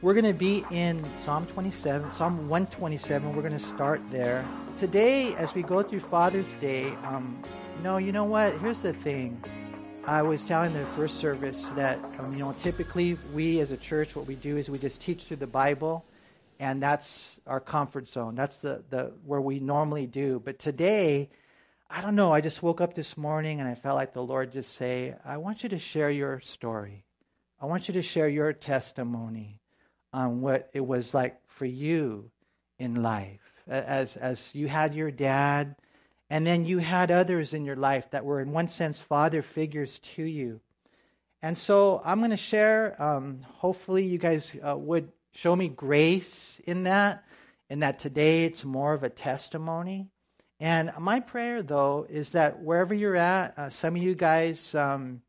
We're going to be in Psalm 27, Psalm 127. We're going to start there. Today, as we go through Father's Day, um, no, you know what? Here's the thing. I was telling the first service that, um, you know, typically we as a church, what we do is we just teach through the Bible, and that's our comfort zone. That's the, the where we normally do. But today, I don't know. I just woke up this morning and I felt like the Lord just say, I want you to share your story. I want you to share your testimony on what it was like for you in life. As, as you had your dad, and then you had others in your life that were, in one sense, father figures to you. And so I'm going to share. Um, hopefully, you guys uh, would show me grace in that, in that today it's more of a testimony. And my prayer, though, is that wherever you're at, uh, some of you guys, um,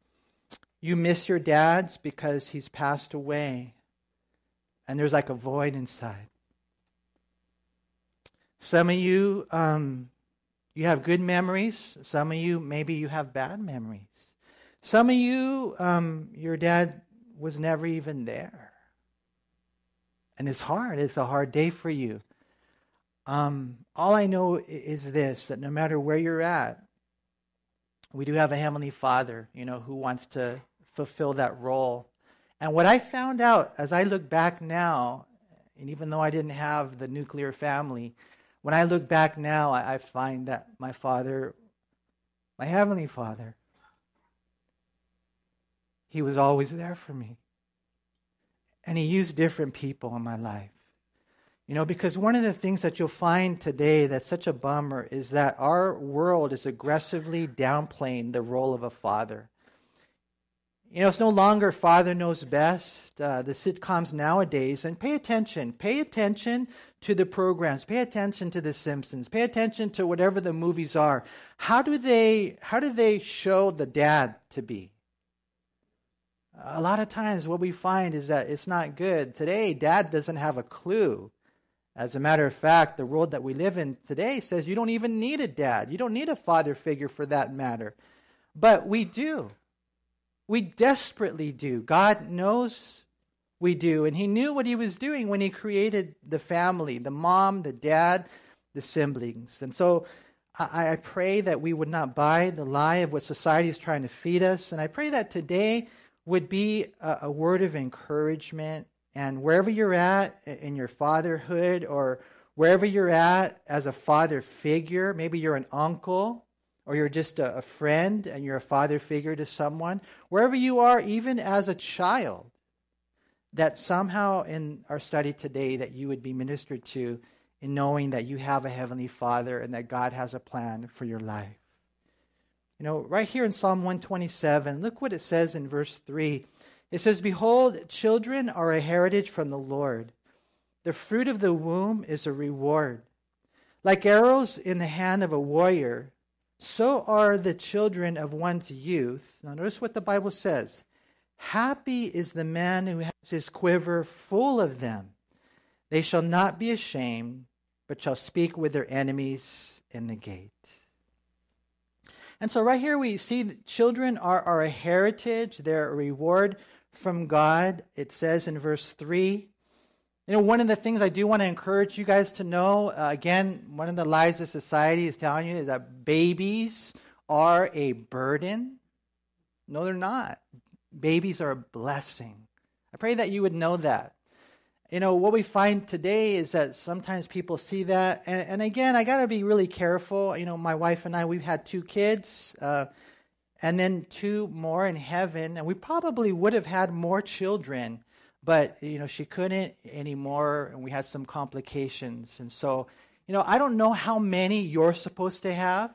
you miss your dads because he's passed away and there's like a void inside. Some of you, um, you have good memories. Some of you, maybe you have bad memories. Some of you, um, your dad was never even there. And it's hard. It's a hard day for you. Um, all I know is this that no matter where you're at, we do have a Heavenly Father, you know, who wants to fulfill that role and what I found out as I look back now, and even though I didn't have the nuclear family, when I look back now, I, I find that my father, my heavenly father, he was always there for me. And he used different people in my life. You know, because one of the things that you'll find today that's such a bummer is that our world is aggressively downplaying the role of a father. You know, it's no longer Father Knows Best, uh, the sitcoms nowadays. And pay attention. Pay attention to the programs. Pay attention to The Simpsons. Pay attention to whatever the movies are. How do they, how do they show the dad to be? A lot of times, what we find is that it's not good. Today, dad doesn't have a clue. As a matter of fact, the world that we live in today says you don't even need a dad. You don't need a father figure for that matter. But we do. We desperately do. God knows we do. And He knew what He was doing when He created the family the mom, the dad, the siblings. And so I, I pray that we would not buy the lie of what society is trying to feed us. And I pray that today would be a, a word of encouragement. And wherever you're at in your fatherhood or wherever you're at as a father figure, maybe you're an uncle or you're just a, a friend and you're a father figure to someone, wherever you are, even as a child, that somehow in our study today that you would be ministered to in knowing that you have a heavenly father and that God has a plan for your life. You know, right here in Psalm 127, look what it says in verse 3. It says, Behold, children are a heritage from the Lord. The fruit of the womb is a reward. Like arrows in the hand of a warrior, so are the children of one's youth. Now, notice what the Bible says Happy is the man who has his quiver full of them. They shall not be ashamed, but shall speak with their enemies in the gate. And so, right here, we see that children are, are a heritage, they're a reward from God. It says in verse 3 you know, one of the things I do want to encourage you guys to know uh, again, one of the lies of society is telling you is that babies are a burden. No, they're not. Babies are a blessing. I pray that you would know that. You know, what we find today is that sometimes people see that. And, and again, I got to be really careful. You know, my wife and I, we've had two kids. Uh, and then two more in heaven, and we probably would have had more children but you know she couldn't anymore and we had some complications. And so you know i don't know how many you're supposed to have.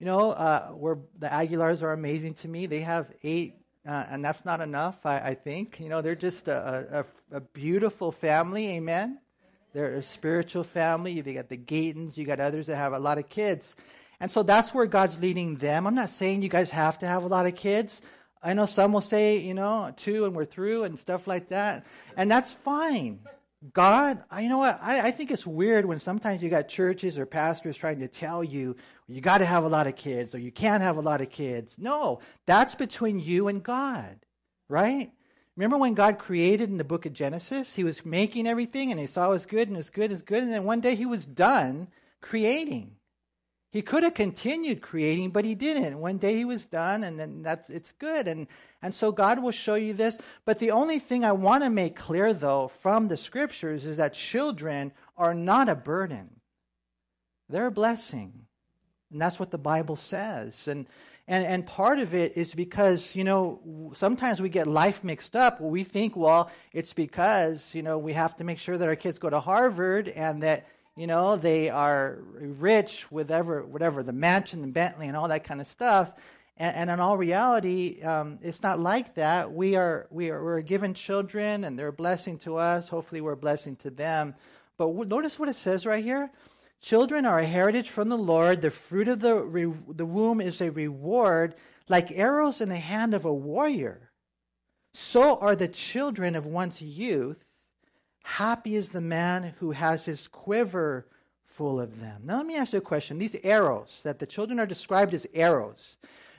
You know uh, where the aguilars are amazing to me. They have eight uh, and that's not enough I, I, think. You know they're just a, a, a, beautiful family amen? They're a spiritual family. They got the gatons you got others that have a lot of kids. And so that's where god's leading them. I'm not saying you guys have to have a lot of kids I know some will say, you know, two and we're through and stuff like that. And that's fine. God, I you know what? I, I think it's weird when sometimes you got churches or pastors trying to tell you you got to have a lot of kids or you can't have a lot of kids. No, that's between you and God, right? Remember when God created in the book of Genesis? He was making everything and he saw it was good and it was good and it was good. And then one day he was done creating. He could have continued creating, but he didn't. One day he was done and then that's it's good. And and so God will show you this. But the only thing I want to make clear though from the scriptures is that children are not a burden. They're a blessing. And that's what the Bible says. And and, and part of it is because, you know, sometimes we get life mixed up. We think, well, it's because, you know, we have to make sure that our kids go to Harvard and that, you know, they are rich with whatever, whatever the mansion and Bentley and all that kind of stuff. And, and in all reality, um, it's not like that. We are, we are we're given children and they're a blessing to us. Hopefully, we're a blessing to them. But w- notice what it says right here. Children are a heritage from the Lord. The fruit of the, re- the womb is a reward, like arrows in the hand of a warrior. So are the children of one's youth. Happy is the man who has his quiver full of them. Now, let me ask you a question. These arrows, that the children are described as arrows,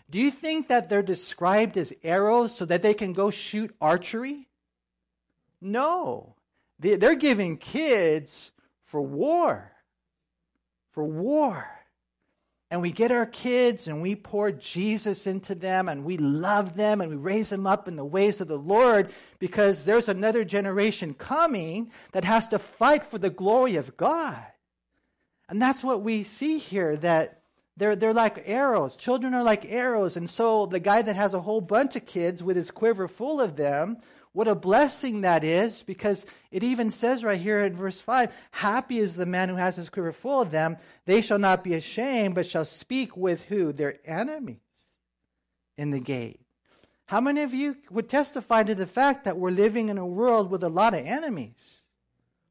do you think that they're described as arrows so that they can go shoot archery? No. They're giving kids for war for war. And we get our kids and we pour Jesus into them and we love them and we raise them up in the ways of the Lord because there's another generation coming that has to fight for the glory of God. And that's what we see here that they're, they're like arrows. Children are like arrows. And so the guy that has a whole bunch of kids with his quiver full of them what a blessing that is because it even says right here in verse 5 Happy is the man who has his quiver full of them. They shall not be ashamed, but shall speak with who? Their enemies in the gate. How many of you would testify to the fact that we're living in a world with a lot of enemies,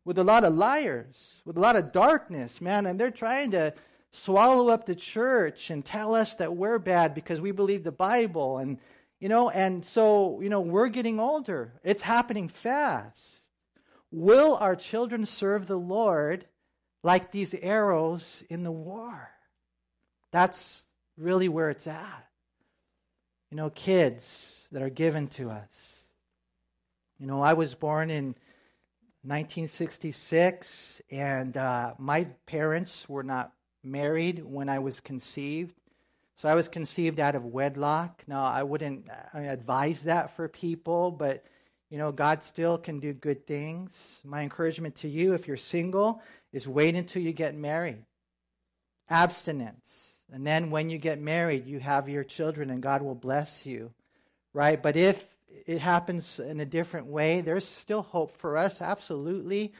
with a lot of liars, with a lot of darkness, man, and they're trying to swallow up the church and tell us that we're bad because we believe the Bible and you know, and so, you know, we're getting older. It's happening fast. Will our children serve the Lord like these arrows in the war? That's really where it's at. You know, kids that are given to us. You know, I was born in 1966, and uh, my parents were not married when I was conceived. So I was conceived out of wedlock. Now, I wouldn't uh, advise that for people, but you know, God still can do good things. My encouragement to you, if you're single, is wait until you get married. Abstinence. And then when you get married, you have your children and God will bless you. Right? But if it happens in a different way, there's still hope for us, absolutely.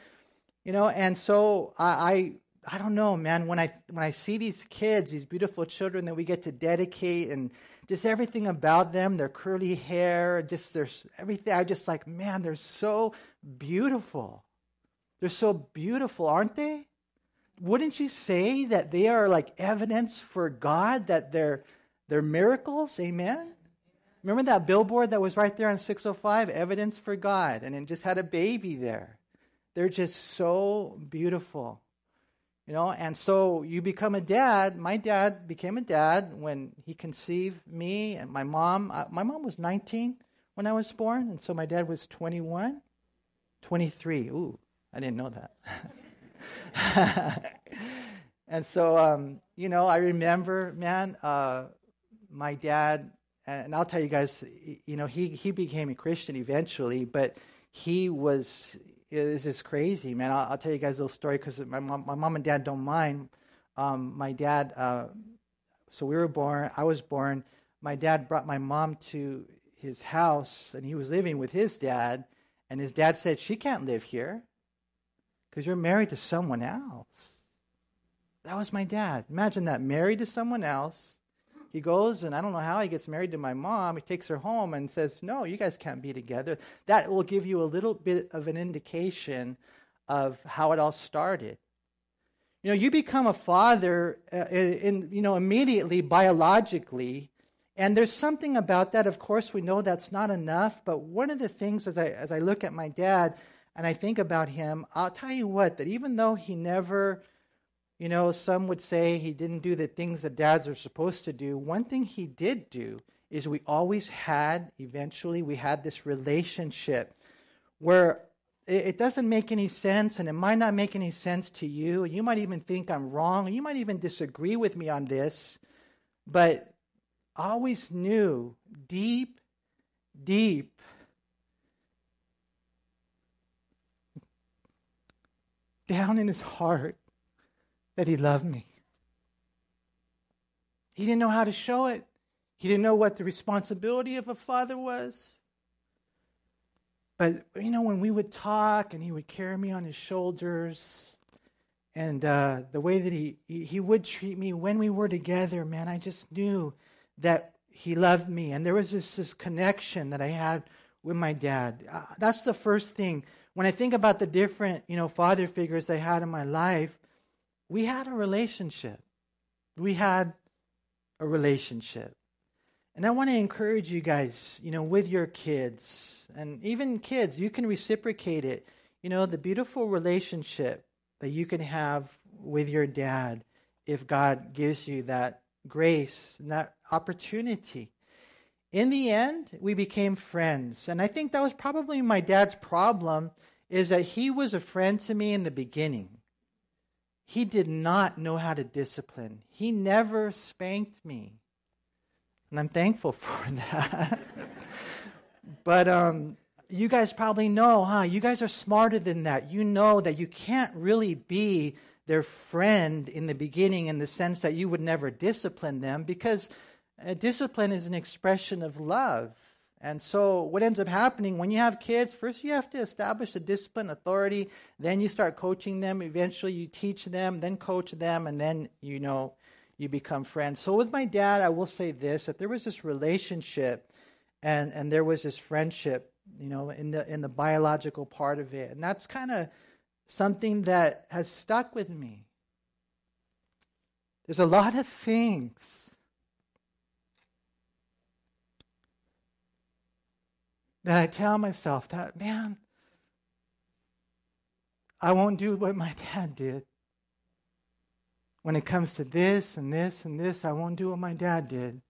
You know, and so I, I don't know, man. When I when I see these kids, these beautiful children that we get to dedicate, and just everything about them, their curly hair, just there's everything. I just like, man, they're so beautiful. They're so beautiful, aren't they? Wouldn't you say that they are like evidence for God that they're they're miracles? Amen. Remember that billboard that was right there on 605, evidence for God, and it just had a baby there. They're just so beautiful. You know, and so you become a dad. My dad became a dad when he conceived me and my mom. Uh, my mom was 19 when I was born, and so my dad was 21, 23. Ooh, I didn't know that. and so, um, you know, I remember, man, uh, my dad, and I'll tell you guys, you know, he, he became a Christian eventually, but he was this is crazy, man. I'll, I'll, tell you guys a little story because my mom, my mom and dad don't mind. Um, my dad, uh, so we were born. I was born. My dad brought my mom to his house, and he was living with his dad. And his dad said, "She can't live here because you're married to someone else." That was my dad. Imagine that, married to someone else. He goes, and I don't know how he gets married to my mom. He takes her home and says, No, you guys can't be together. That will give you a little bit of an indication of how it all started. You know, you become a father, uh, in, you know, immediately biologically, and there's something about that. Of course, we know that's not enough. But one of the things, as I as I look at my dad and I think about him, I'll tell you what that even though he never you know, some would say he didn't do the things that dads are supposed to do. One thing he did do is we always had, eventually, we had this relationship where it, doesn't make any sense and it might not make any sense to you. You might even think I'm wrong. You might even disagree with me on this. But I always knew deep, deep down in his heart that he loved me. He didn't know how to show it. He didn't know what the responsibility of a father was. But, you know, when we would talk and he would carry me on his shoulders and uh, the way that he, he would treat me when we were together, man, I just knew that he loved me. And there was this, this connection that I had with my dad. Uh, that's the first thing. When I think about the different, you know, father figures I had in my life, we had a relationship. We had a relationship. And I want to encourage you guys, you know, with your kids, and even kids, you can reciprocate it. You know, the beautiful relationship that you can have with your dad if God gives you that grace and that opportunity. In the end, we became friends. And I think that was probably my dad's problem is that he was a friend to me in the beginning. He did not know how to discipline. He never spanked me. And I'm thankful for that. but um, you guys probably know, huh? You guys are smarter than that. You know that you can't really be their friend in the beginning in the sense that you would never discipline them because uh, discipline is an expression of love. And so, what ends up happening when you have kids, first you have to establish a discipline authority, then you start coaching them, eventually you teach them, then coach them, and then you know you become friends. So, with my dad, I will say this that there was this relationship and, and there was this friendship, you know, in the, in the biological part of it. And that's kind of something that has stuck with me. There's a lot of things that I tell myself that, man, I won't do what my dad did. When it comes to this and this and this, I won't do what my dad did.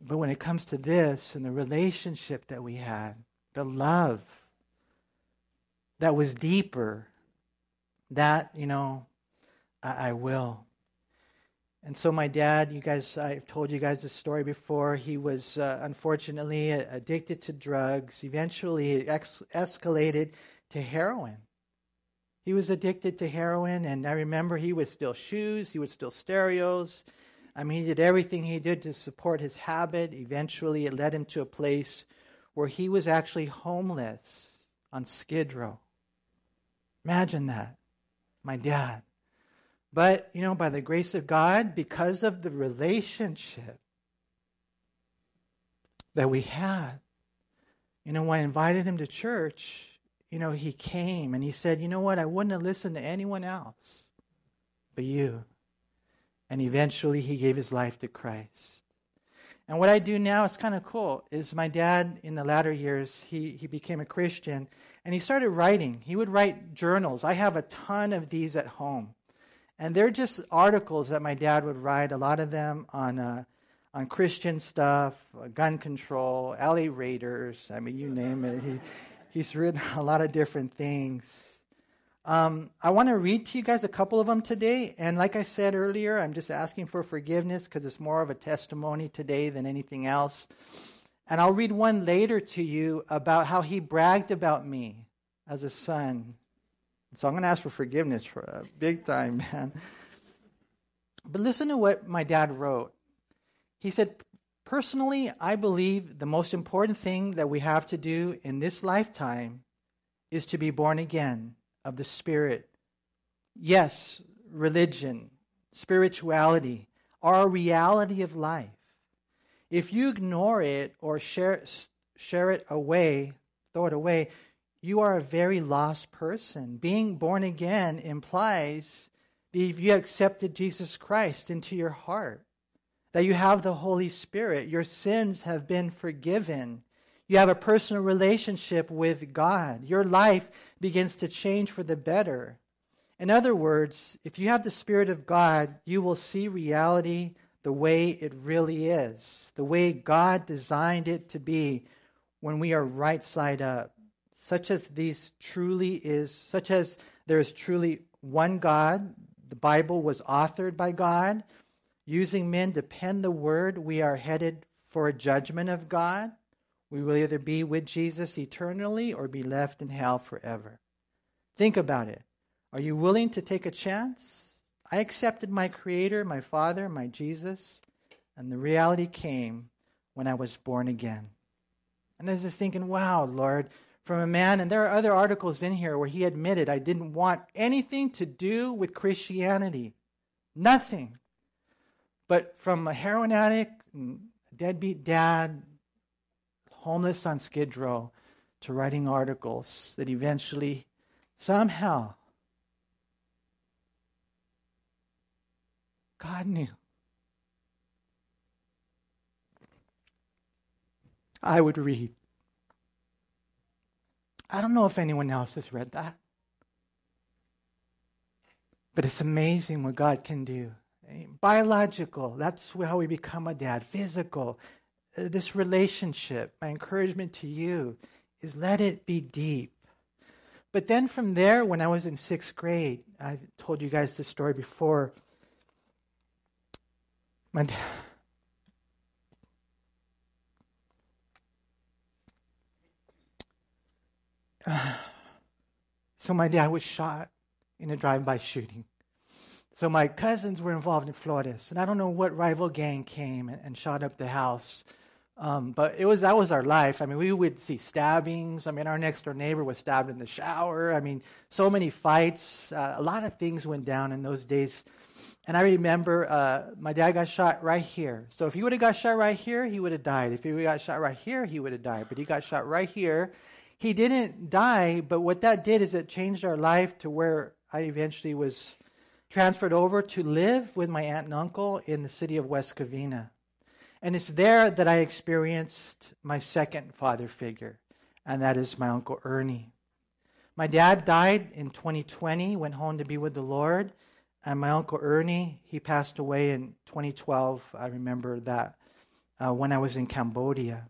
But when it comes to this and the relationship that we had, the love that was deeper, that, you know, I, I will. And so, my dad, you guys, I've told you guys this story before. He was uh, unfortunately addicted to drugs. Eventually, it ex- escalated to heroin. He was addicted to heroin, and I remember he would steal shoes, he would steal stereos. I mean, he did everything he did to support his habit. Eventually, it led him to a place where he was actually homeless on Skid Row. Imagine that. My dad. But, you know, by the grace of God, because of the relationship that we had, you know, when I invited him to church, you know, he came and he said, You know what? I wouldn't have listened to anyone else but you. And eventually he gave his life to Christ. And what I do now is kind of cool. Is my dad in the latter years he he became a Christian and he started writing. He would write journals. I have a ton of these at home. And they're just articles that my dad would write, a lot of them on, uh, on Christian stuff, uh, gun control, alley raiders. I mean, you name it. He, he's written a lot of different things. Um, I want to read to you guys a couple of them today. And like I said earlier, I'm just asking for forgiveness because it's more of a testimony today than anything else. And I'll read one later to you about how he bragged about me as a son so I'm going to ask for forgiveness for a big time, man. But listen to what my dad wrote. He said, Personally, I believe the most important thing that we have to do in this lifetime is to be born again of the Spirit. Yes, religion, spirituality, a reality of life. If you ignore it or share, share it away, throw it away, you are a very lost person. Being born again implies that you accepted Jesus Christ into your heart, that you have the Holy Spirit, your sins have been forgiven. You have a personal relationship with God. Your life begins to change for the better. In other words, if you have the Spirit of God, you will see reality the way it really is, the way God designed it to be when we are right side up, such as these truly is, such as there is truly one God. The Bible was authored by God. Using men to pen the word, we are headed for a judgment of God. We will either be with Jesus eternally or be left in hell forever. Think about it. Are you willing to take a chance? I accepted my Creator, my Father, my Jesus, and the reality came when I was born again. And I was just thinking, wow, Lord, from a man, and there are other articles in here where he admitted I didn't want anything to do with Christianity. Nothing. But from a heroin addict, deadbeat dad, homeless on Skid Row, to writing articles that eventually, somehow, God knew. I would read. I don't know if anyone else has read that. But it's amazing what God can do. Biological, that's how we become a dad. Physical, uh, this relationship, my encouragement to you is let it be deep. But then from there, when I was in sixth grade, I told you guys the story before. My dad. so my dad was shot in a drive-by shooting. So my cousins were involved in Flores, and I don't know what rival gang came and, and shot up the house. Um, but it was that was our life. I mean, we would see stabbings. I mean, our next door neighbor was stabbed in the shower. I mean, so many fights. Uh, a lot of things went down in those days. And I remember uh, my dad got shot right here. So if he would have got shot right here, he would have died. If he got shot right here, he would have died. But he got shot right here. He didn't die, but what that did is it changed our life to where I eventually was transferred over to live with my aunt and uncle in the city of West Covina. And it's there that I experienced my second father figure, and that is my Uncle Ernie. My dad died in 2020, went home to be with the Lord, and my Uncle Ernie, he passed away in 2012. I remember that uh, when I was in Cambodia.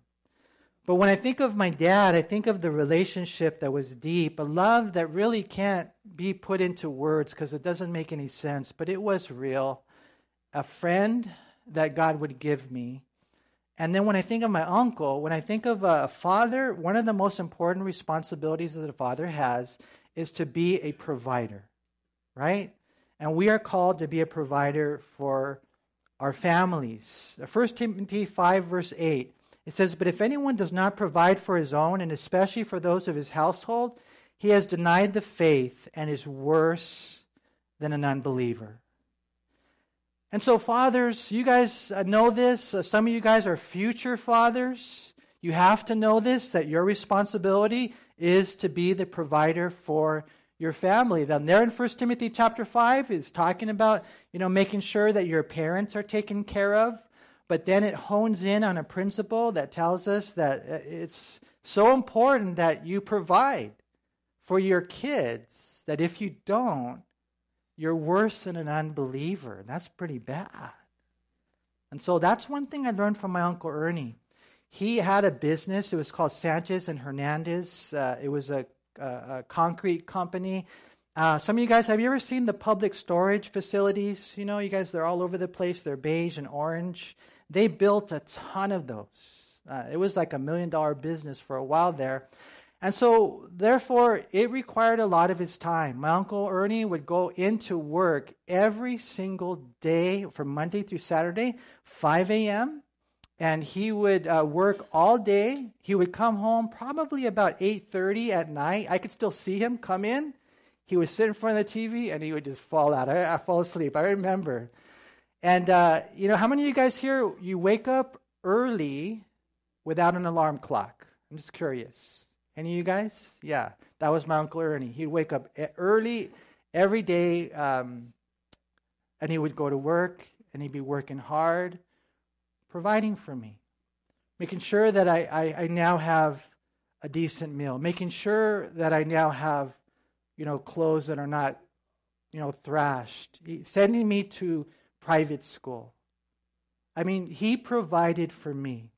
But when I think of my dad, I think of the relationship that was deep, a love that really can't be put into words because it doesn't make any sense, but it was real. A friend that God would give me. And then when I think of my uncle, when I think of a father, one of the most important responsibilities that a father has is to be a provider, right? And we are called to be a provider for our families. 1 Timothy 5, verse 8 it says, But if anyone does not provide for his own, and especially for those of his household, he has denied the faith and is worse than an unbeliever. And so, fathers, you guys uh, know this. Uh, some of you guys are future fathers. You have to know this that your responsibility is to be the provider for your family. Then there in 1 Timothy chapter 5 is talking about, you know, making sure that your parents are taken care of. But then it hones in on a principle that tells us that uh, it's so important that you provide for your kids that if you don't, you're worse than an unbeliever. That's pretty bad. And so that's one thing I learned from my Uncle Ernie. He had a business, it was called Sanchez and Hernandez. Uh, it was a, a, a concrete company. Uh, some of you guys, have you ever seen the public storage facilities? You know, you guys, they're all over the place. They're beige and orange. They built a ton of those. Uh, it was like a million dollar business for a while there. And so, therefore, it required a lot of his time. My uncle Ernie would go into work every single day from Monday through Saturday, 5 a.m., and he would uh, work all day. He would come home probably about 8:30 at night. I could still see him come in. He would sit in front of the TV and he would just fall out. I, I fall asleep. I remember. And, uh, you know, how many of you guys here, you wake up early without an alarm clock? I'm just curious. Any of you guys? Yeah, that was my Uncle Ernie. He'd wake up early every day um, and he would go to work and he'd be working hard, providing for me, making sure that I, I, I now have a decent meal, making sure that I now have, you know, clothes that are not, you know, thrashed, sending me to private school. I mean, he provided for me.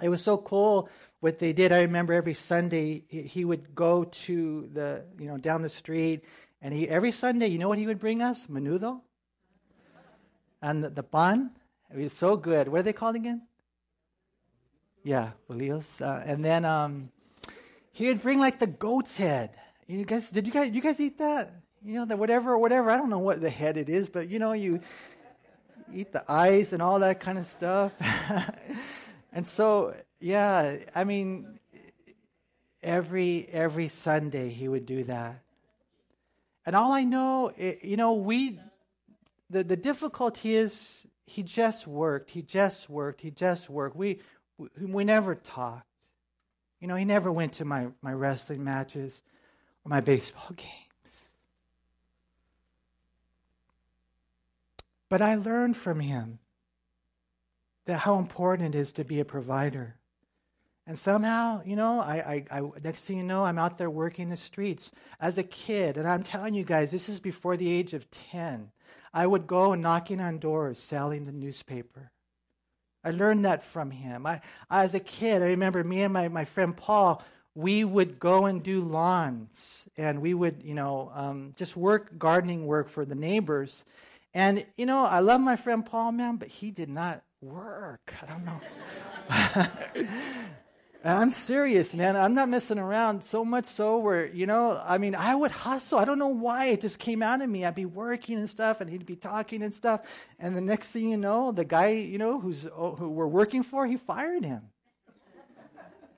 It was so cool what they did. I remember every Sunday he would go to the, you know, down the street, and he every Sunday, you know what he would bring us? Menudo. And the, the pan. It was so good. What are they called again? Yeah, bolillos. Uh, and then um, he would bring like the goat's head. You guys, did you guys, you guys eat that? You know, the whatever, whatever. I don't know what the head it is, but you know, you eat the ice and all that kind of stuff. and so, yeah, I mean, every every Sunday he would do that. And all I know, it, you know, we the the difficulty is he just worked, he just worked, he just worked. We we, we never talked. You know, he never went to my, my wrestling matches or my baseball games. But I learned from him that how important it is to be a provider. And somehow, you know, I, I, I, next thing you know, I'm out there working the streets as a kid. And I'm telling you guys, this is before the age of 10. I would go knocking on doors, selling the newspaper. I learned that from him. I, as a kid, I remember me and my, my friend Paul, we would go and do lawns and we would, you know, um, just work gardening work for the neighbors. And, you know, I love my friend Paul, man, but he did not work. I don't know. I'm serious, man. I'm not messing around so much so where, you know, I mean, I would hustle. I don't know why it just came out of me. I'd be working and stuff and he'd be talking and stuff. And the next thing you know, the guy, you know, who's oh, who we're working for, he fired him.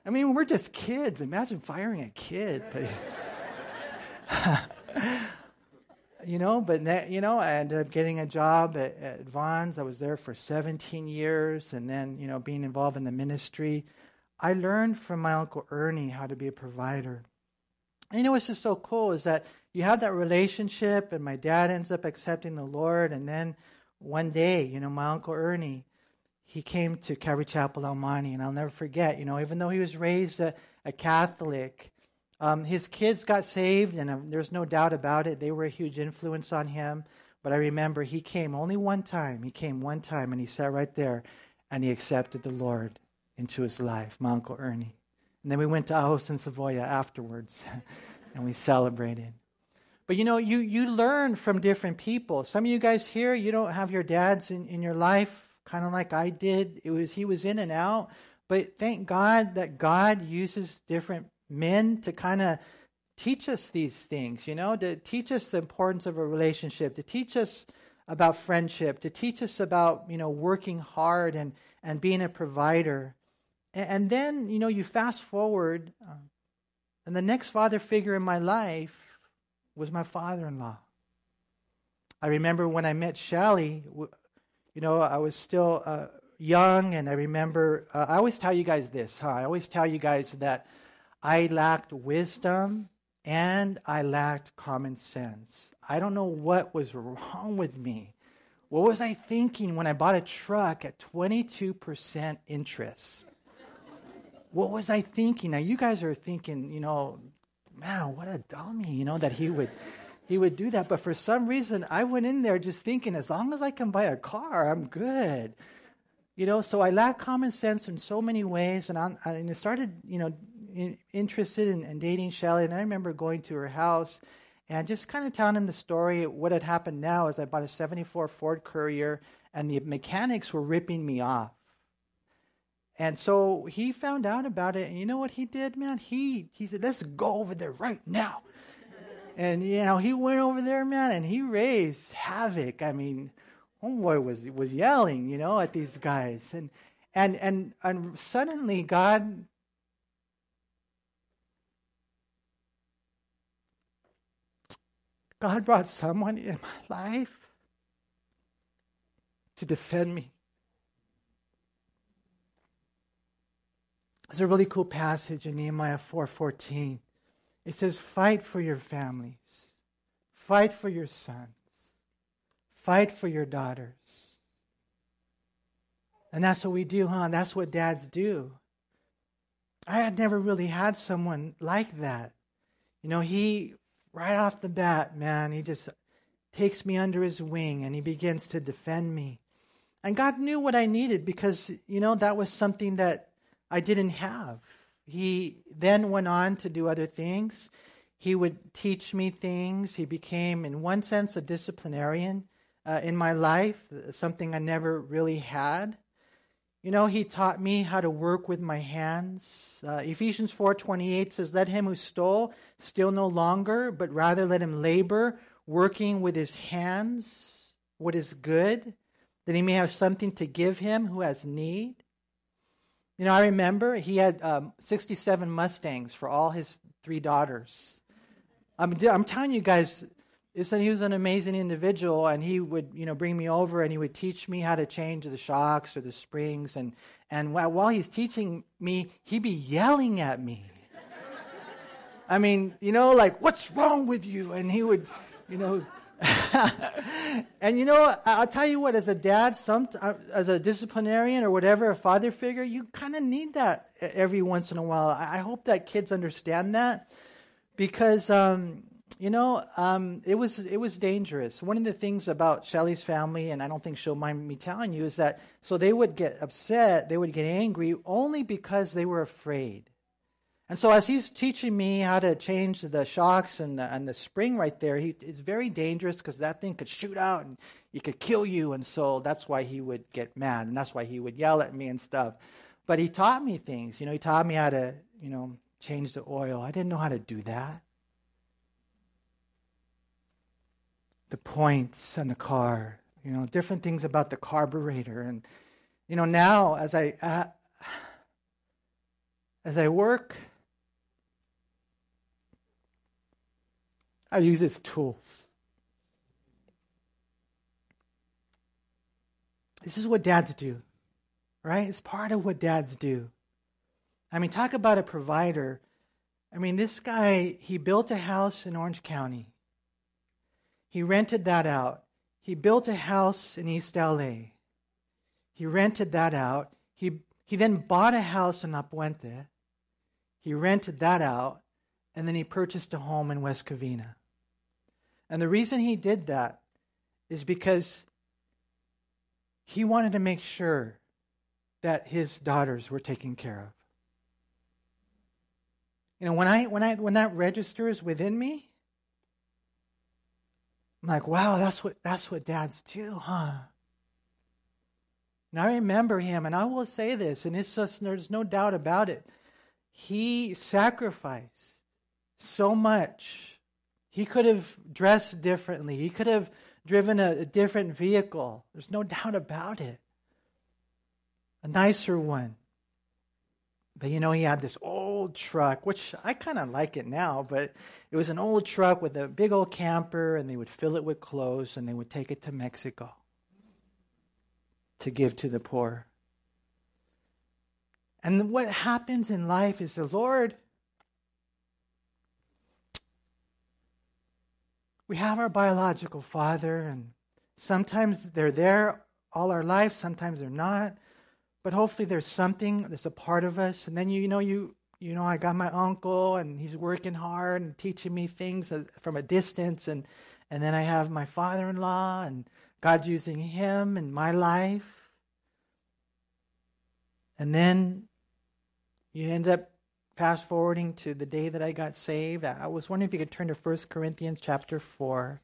I mean, we're just kids. Imagine firing a kid. you know, but that, you know, I ended up getting a job at, at. I was there for 17 years and then, you know, being involved in the ministry. I learned from my Uncle Ernie how to be a provider. And you know what's just so cool is that you have that relationship, and my dad ends up accepting the Lord. And then one day, you know, my Uncle Ernie, he came to Calvary Chapel El Monte, and I'll never forget, you know, even though he was raised a, a Catholic, um, his kids got saved, and um, there's no doubt about it. They were a huge influence on him. But I remember he came only one time. He came one time, and he sat right there, and he accepted the Lord into his life, my Uncle Ernie. And then we went to Ajos and Savoya afterwards, and we celebrated. But you know, you, you learn from different people. Some of you guys here, you don't have your dads in, in your life, kind of like I did. It was he was in and out. But thank God that God uses different men to kind of teach us these things, you know, to teach us the importance of a relationship, to teach us about friendship, to teach us about, you know, working hard and, and being a provider. And then, you know, you fast forward, uh, and the next father figure in my life was my father in law. I remember when I met Shelly, you know, I was still uh, young, and I remember, uh, I always tell you guys this, huh? I always tell you guys that I lacked wisdom and I lacked common sense. I don't know what was wrong with me. What was I thinking when I bought a truck at 22% interest? what was I thinking? Now you guys are thinking, you know, man, what a dummy, you know, that he would he would do that. But for some reason, I went in there just thinking, as long as I can buy a car, I'm good. You know, so I lack common sense in so many ways, and, I, and I started, you know, in, interested in, in dating Shelly. And I remember going to her house and just kind of telling him the story. What had happened now is I bought a '74 Ford Courier, and the mechanics were ripping me off. And so he found out about it, and you know what he did, man? He he said, "Let's go over there right now." and you know, he went over there, man, and he raised havoc. I mean, homeboy was was yelling, you know, at these guys, and and and and suddenly God. God brought someone in my life to defend me. There's a really cool passage in Nehemiah 4:14. It says, "Fight for your families. Fight for your sons. Fight for your daughters." And that's what we do, huh? That's what dads do. I had never really had someone like that. You know, he right off the bat, man, he just takes me under his wing and he begins to defend me. And God knew what I needed because, you know, that was something that I didn't have. He then went on to do other things. He would teach me things. He became, in one sense, a disciplinarian uh, in my life, something I never really had. You know, he taught me how to work with my hands. Uh, Ephesians 4:28 says, "Let him who stole steal no longer, but rather let him labor, working with his hands what is good, that he may have something to give him who has need." You know, I remember he had um, 67 Mustangs for all his three daughters. I'm, I'm telling you guys, said he was an amazing individual, and he would, you know, bring me over and he would teach me how to change the shocks or the springs. And, and while he's teaching me, he'd be yelling at me. I mean, you know, like, what's wrong with you? And he would, you know, and you know, I'll tell you what, as a dad, some, uh, as a disciplinarian or whatever, a father figure, you kind of need that every once in a while. I hope that kids understand that because um, you know, um, it was it was dangerous. One of the things about Shelly's family, and I don't think she'll mind me telling you, is that so they would get upset, they would get angry only because they were afraid. And so, as he's teaching me how to change the shocks and the, and the spring right there, he, it's very dangerous because that thing could shoot out and it could kill you. And so that's why he would get mad, and that's why he would yell at me and stuff. But he taught me things. You know, he taught me how to, you know, change the oil. I didn't know how to do that. The points on the car, you know, different things about the carburetor. And, you know, now as I, uh, as I work, I use his tools. This is what dads do, right? It's part of what dads do. I mean, talk about a provider. I mean, this guy, he built a house in Orange County. He rented that out. He built a house in East LA. He rented that out. He, he then bought a house in La Puente. He rented that out. And then he purchased a home in West Covina. And the reason he did that is because he wanted to make sure that his daughters were taken care of. You know, when I when I when that registers within me, I'm like, wow, that's what that's what dads do, huh? And I remember him, and I will say this, and it's just there's no doubt about it. He sacrificed so much. He could have dressed differently. He could have driven a, a different vehicle. There's no doubt about it. A nicer one. But you know, he had this oh, old truck, which I kind of like it now, but it was an old truck with a big old camper, and they would fill it with clothes and they would take it to Mexico to give to the poor. And what happens in life is the Lord, we have our biological father, and sometimes they're there all our life, sometimes they're not but hopefully there's something there's a part of us. And then you, you know you you know I got my uncle and he's working hard and teaching me things from a distance, and and then I have my father-in-law and God's using him in my life. And then you end up fast forwarding to the day that I got saved. I was wondering if you could turn to 1 Corinthians chapter 4.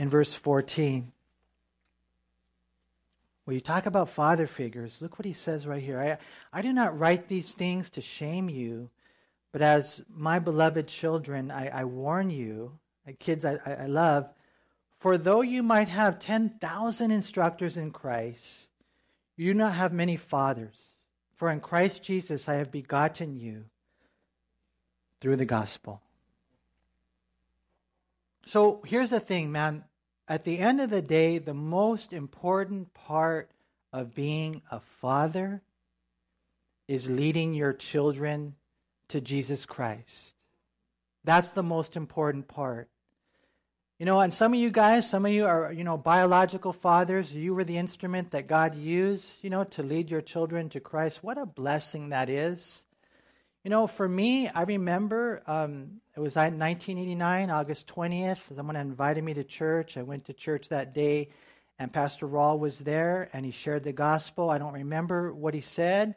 In verse 14. When you talk about father figures, look what he says right here. I, I do not write these things to shame you, but as my beloved children, I, I warn you, kids I, I love, for though you might have 10,000 instructors in Christ, you do not have many fathers. For in Christ Jesus I have begotten you through the gospel. So here's the thing, man. At the end of the day, the most important part of being a father is leading your children to Jesus Christ. That's the most important part. You know, and some of you guys, some of you are, you know, biological fathers. You were the instrument that God used, you know, to lead your children to Christ. What a blessing that is. You know, for me, I remember um, it was 1989, August 20th. Someone invited me to church. I went to church that day, and Pastor Raul was there, and he shared the gospel. I don't remember what he said.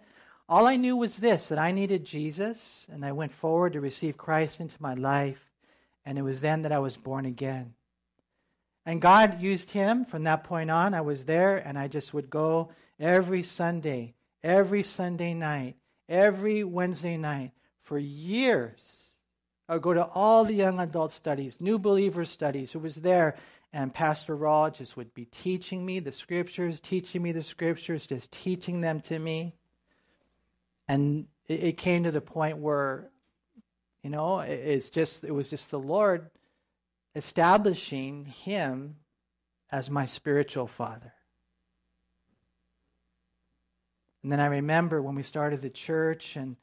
All I knew was this that I needed Jesus, and I went forward to receive Christ into my life. And it was then that I was born again. And God used him from that point on. I was there and I just would go every Sunday, every Sunday night, every Wednesday night for years. I would go to all the young adult studies, new believer studies, who was there. And Pastor Raul just would be teaching me the scriptures, teaching me the scriptures, just teaching them to me. And it, it came to the point where you know, it's just it was just the Lord establishing him as my spiritual father. And then I remember when we started the church and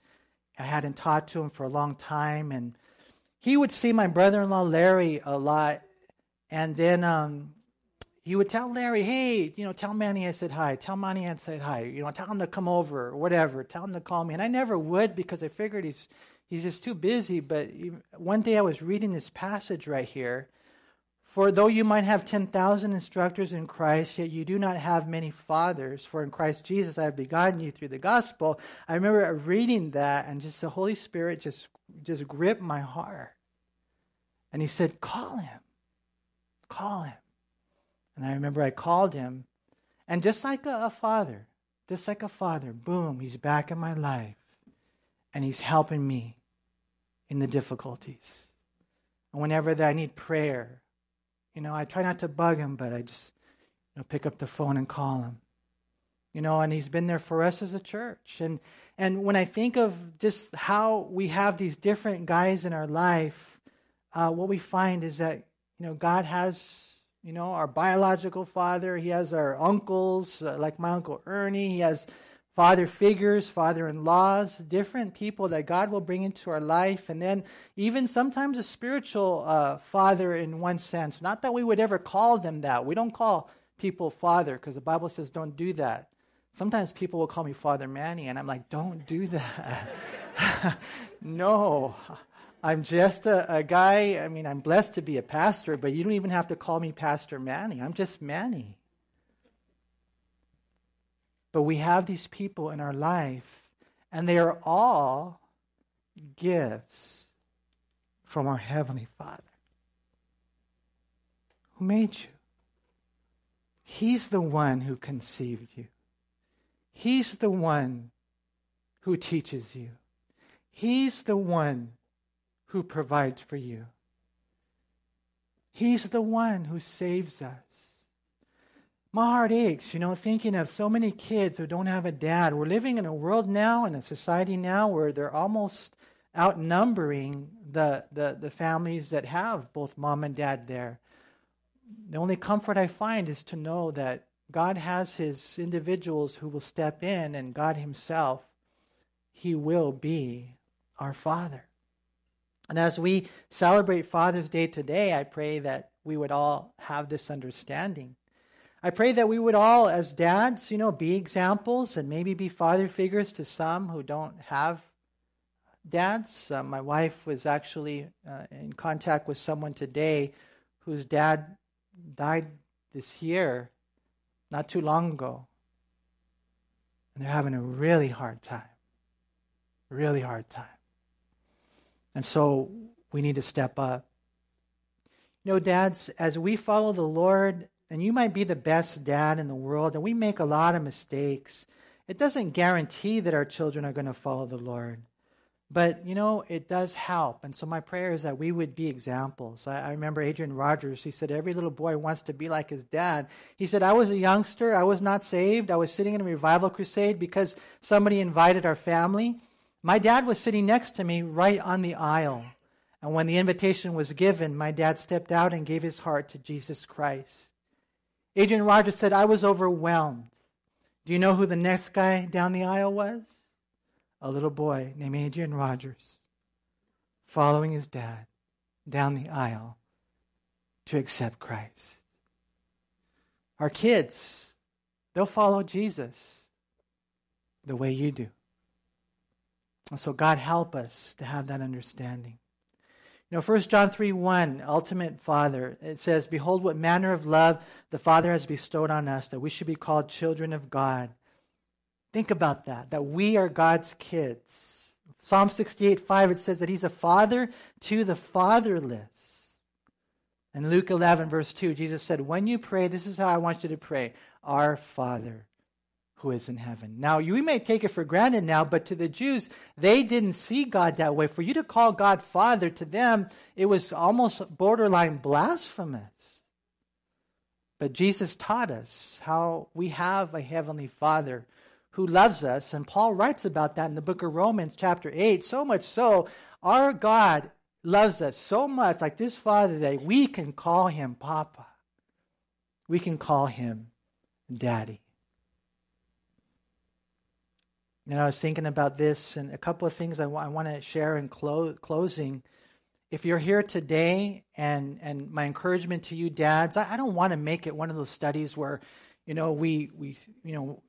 I hadn't talked to him for a long time and he would see my brother-in-law Larry a lot and then um, he would tell Larry, hey, you know, tell Manny I said hi. Tell Manny I said hi. You know, tell him to come over or whatever. Tell him to call me. And I never would because I figured he's he's just too busy. But one day I was reading this passage right here. For though you might have 10,000 instructors in Christ, yet you do not have many fathers. For in Christ Jesus I have begotten you through the gospel. I remember reading that and just the Holy Spirit just, just gripped my heart. And he said, Call him. Call him. And I remember I called him. And just like a, a father, just like a father, boom, he's back in my life. And he's helping me in the difficulties. And whenever that I need prayer, you know, I try not to bug him, but I just you know, pick up the phone and call him. You know, and he's been there for us as a church. And and when I think of just how we have these different guys in our life, uh, what we find is that you know God has you know our biological father. He has our uncles, uh, like my uncle Ernie. He has father figures, father in laws, different people that God will bring into our life. And then even sometimes a spiritual uh, father in one sense. Not that we would ever call them that. We don't call people father because the Bible says don't do that. Sometimes people will call me Father Manny, and I'm like, don't do that. no. I'm just a, a, guy. I mean, I'm blessed to be a pastor, but you don't even have to call me Pastor Manny. I'm just Manny. But we have these people in our life, and they are all gifts from our Heavenly Father who made you. He's the one who conceived you. He's the one who teaches you. He's the one who provides for you. He's the one who saves us my heart aches, you know, thinking of so many kids who don't have a dad. We're living in a world now, in a society now, where they're almost outnumbering the, the, the families that have both mom and dad there. The only comfort I find is to know that God has his individuals who will step in, and God himself, he will be our Father. And as we celebrate Father's Day today, I pray that we would all have this understanding I pray that we would all, as dads, you know, be examples and maybe be father figures to some who don't have dads. Uh, my wife was actually uh, in contact with someone today whose dad died this year, not too long ago. And they're having a really hard time. Really hard time. And so we need to step up. You know, dads, as we follow the Lord and you might be the best dad in the world, and we make a lot of mistakes. It doesn't guarantee that our children are going to follow the Lord. But, you know, it does help. And so my prayer is that we would be examples. I, I, remember Adrian Rogers, he said, every little boy wants to be like his dad. He said, I was a youngster. I was not saved. I was sitting in a revival crusade because somebody invited our family. My dad was sitting next to me right on the aisle. And when the invitation was given, my dad stepped out and gave his heart to Jesus Christ. Adrian Rogers said, I was overwhelmed. Do you know who the next guy down the aisle was? A little boy named Adrian Rogers, following his dad down the aisle to accept Christ. Our kids, they'll follow Jesus the way you do. And so, God, help us to have that understanding. You know, 1 John 3 1, ultimate Father, it says, Behold, what manner of love the Father has bestowed on us, that we should be called children of God. Think about that, that we are God's kids. Psalm 68 5, it says that He's a father to the fatherless. And Luke 11, verse 2, Jesus said, When you pray, this is how I want you to pray Our Father who is in heaven. Now, you may take it for granted now, but to the Jews, they didn't see God that way. For you to call God Father to them, it was almost borderline blasphemous. But Jesus taught us how we have a heavenly Father who loves us. And Paul writes about that in the book of Romans, chapter 8. So much so, our God loves us so much, like this Father, that we can call him Papa. We can call him Daddy. And I was thinking about this and a couple of things I, w- I want to share in clo- closing. If you're here today, and, and my encouragement to you, dads, I, I don't want to make it one of those studies where, you know, we, we, you know,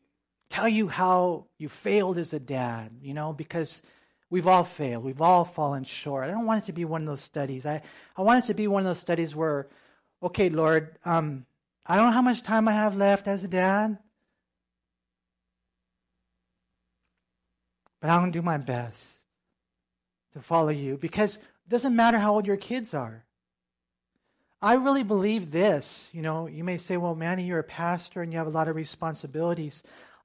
tell you how you failed as a dad, you know, because we've all failed. We've all fallen short. I don't want it to be one of those studies. I, I want it to be one of those studies where, okay, Lord, um, I don't know how much time I have left as a dad. But I'm going to do my best to follow you because it doesn't matter how old your kids are. I really believe this. You know, you may say, well, Manny, you're a pastor and you have a lot of responsibilities.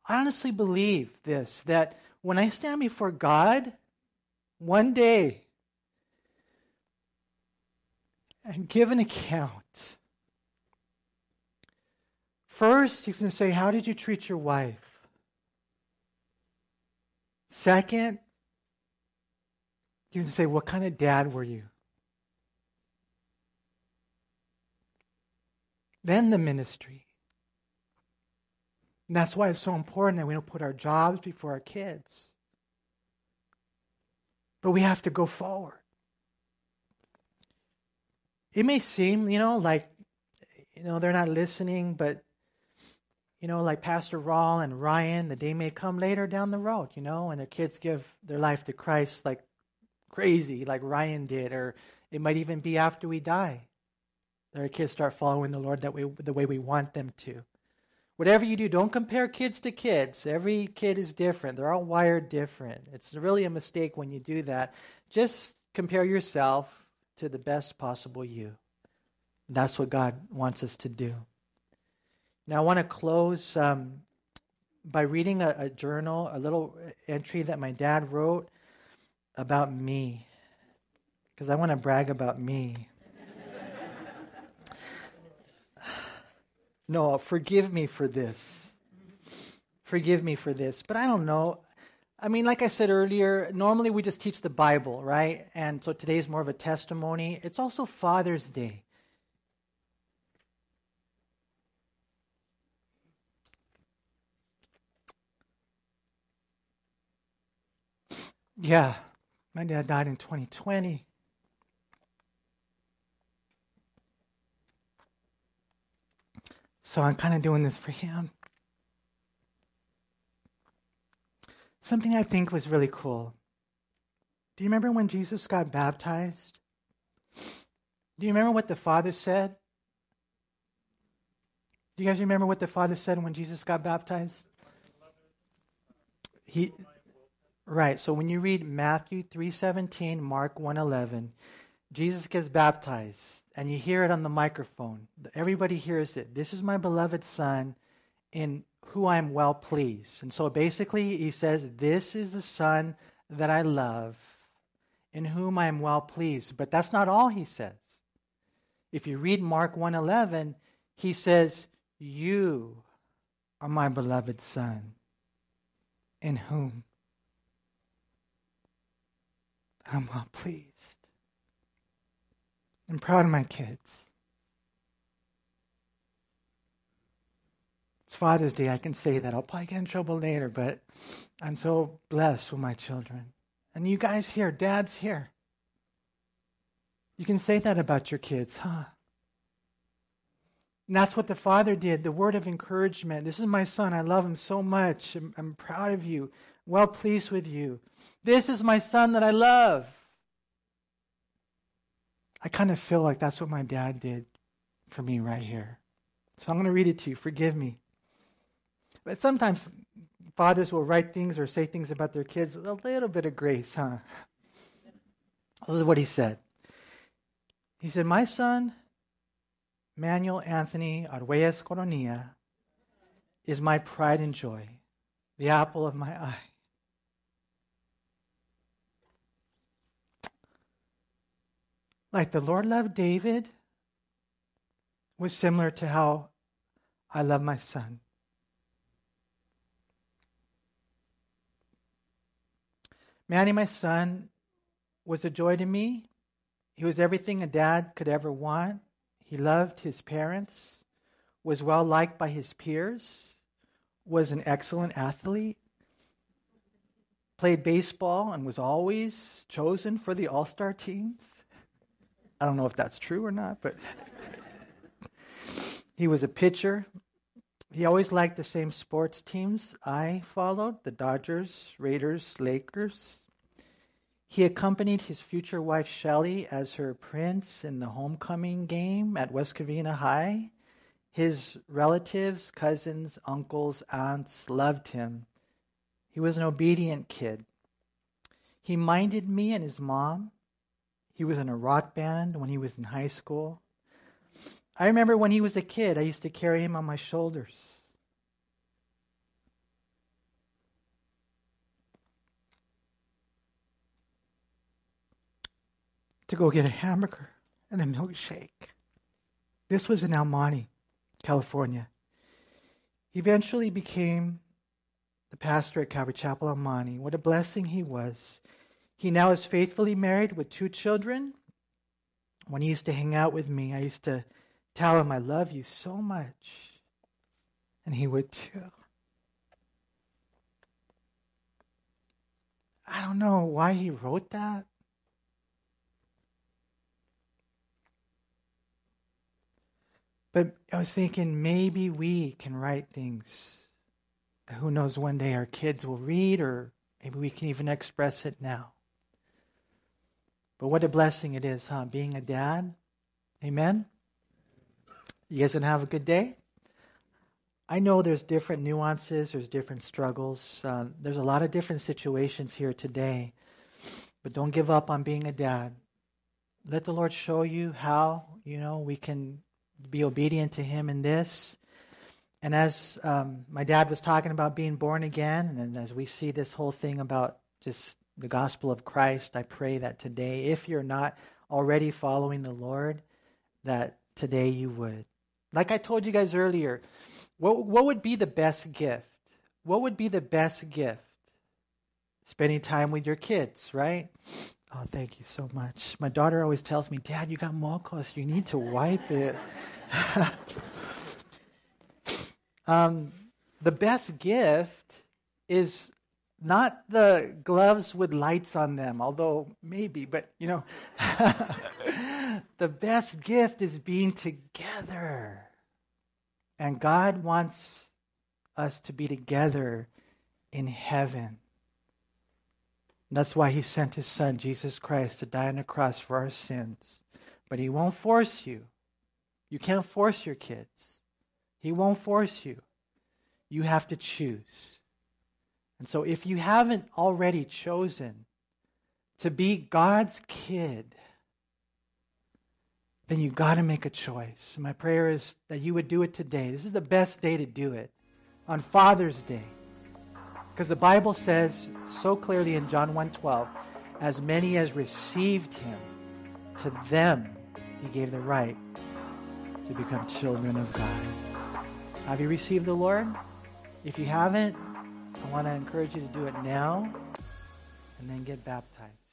I honestly believe this that when I stand before God, one day, and give an account, first, he's going to say, How did you treat your wife? Second, going to say, What kind of dad were you? Then the ministry. And that's why it's so important that we don't put our jobs before our kids. But we have to go forward. It may seem, you know, like, you know, they're not listening, but you know, like Pastor Raul and Ryan, the day may come later down the road, you know, and their kids give their life to Christ like crazy, like Ryan did, or it might even be after we die. Their kids start following the Lord that way, the way we want them to. Whatever you do, don't compare kids to kids. Every kid is different. They're all wired different. It's really a mistake when you do that. Just compare yourself to the best possible you. That's what God wants us to do. Now, I want to close um, by reading a, a journal, a little entry that my dad wrote about me, because I want to brag about me. no, forgive me for this. Forgive me for this. But I don't know. I mean, like I said earlier, normally we just teach the Bible, right? And so today's more of a testimony. It's also Father's Day. Yeah, my dad died in 2020. So I'm kind of doing this for him. Something I think was really cool. Do you remember when Jesus got baptized? Do you remember what the Father said? Do you guys remember what the Father said when Jesus got baptized? He Right. So when you read Matthew 3:17, Mark 1:11, Jesus gets baptized and you hear it on the microphone. Everybody hears it. This is my beloved son in who I am well pleased. And so basically he says, "This is the son that I love, in whom I am well pleased." But that's not all he says. If you read Mark 1:11, he says, "You are my beloved son, in whom I'm well pleased. I'm proud of my kids. It's Father's Day. I can say that. I'll probably get in trouble later, but I'm so blessed with my children. And you guys here, dads here, you can say that about your kids, huh? And that's what the father did the word of encouragement. This is my son. I love him so much. I'm, I'm proud of you, well pleased with you. This is my son that I love. I kind of feel like that's what my dad did for me right here. So I'm going to read it to you. Forgive me. But sometimes fathers will write things or say things about their kids with a little bit of grace, huh? This is what he said. He said, My son, Manuel Anthony Arguelles Coronilla, is my pride and joy, the apple of my eye. Like the Lord loved David was similar to how I love my son. Manny, my son, was a joy to me. He was everything a dad could ever want. He loved his parents, was well liked by his peers, was an excellent athlete, played baseball, and was always chosen for the all star teams. I don't know if that's true or not, but he was a pitcher. He always liked the same sports teams I followed the Dodgers, Raiders, Lakers. He accompanied his future wife Shelley as her prince in the homecoming game at West Covina High. His relatives, cousins, uncles, aunts loved him. He was an obedient kid. He minded me and his mom. He was in a rock band when he was in high school. I remember when he was a kid, I used to carry him on my shoulders. To go get a hamburger and a milkshake. This was in Monte, California. He eventually became the pastor at Calvary Chapel El Monte. What a blessing he was. He now is faithfully married with two children. When he used to hang out with me, I used to Tell him I love you so much. And he would too. I don't know why he wrote that. But I was thinking maybe we can write things that who knows one day our kids will read, or maybe we can even express it now. But what a blessing it is, huh? Being a dad. Amen? You guys gonna have a good day? I know there's different nuances, there's different struggles, uh, there's a lot of different situations here today, but don't give up on being a dad. Let the Lord show you how you know we can be obedient to Him in this. And as um, my dad was talking about being born again, and as we see this whole thing about just the gospel of Christ, I pray that today, if you're not already following the Lord, that today you would. Like I told you guys earlier, what, what would be the best gift? What would be the best gift? Spending time with your kids, right? Oh, thank you so much. My daughter always tells me, Dad, you got mocos. You need to wipe it. um, the best gift is not the gloves with lights on them, although maybe, but you know, the best gift is being together. And God wants us to be together in heaven. That's why He sent His Son, Jesus Christ, to die on the cross for our sins. But He won't force you. You can't force your kids. He won't force you. You have to choose. And so, if you haven't already chosen to be God's kid, then you got to make a choice. And my prayer is that you would do it today. This is the best day to do it on Father's Day. Because the Bible says so clearly in John 1:12, as many as received him, to them he gave the right to become children of God. Have you received the Lord? If you haven't, I want to encourage you to do it now and then get baptized.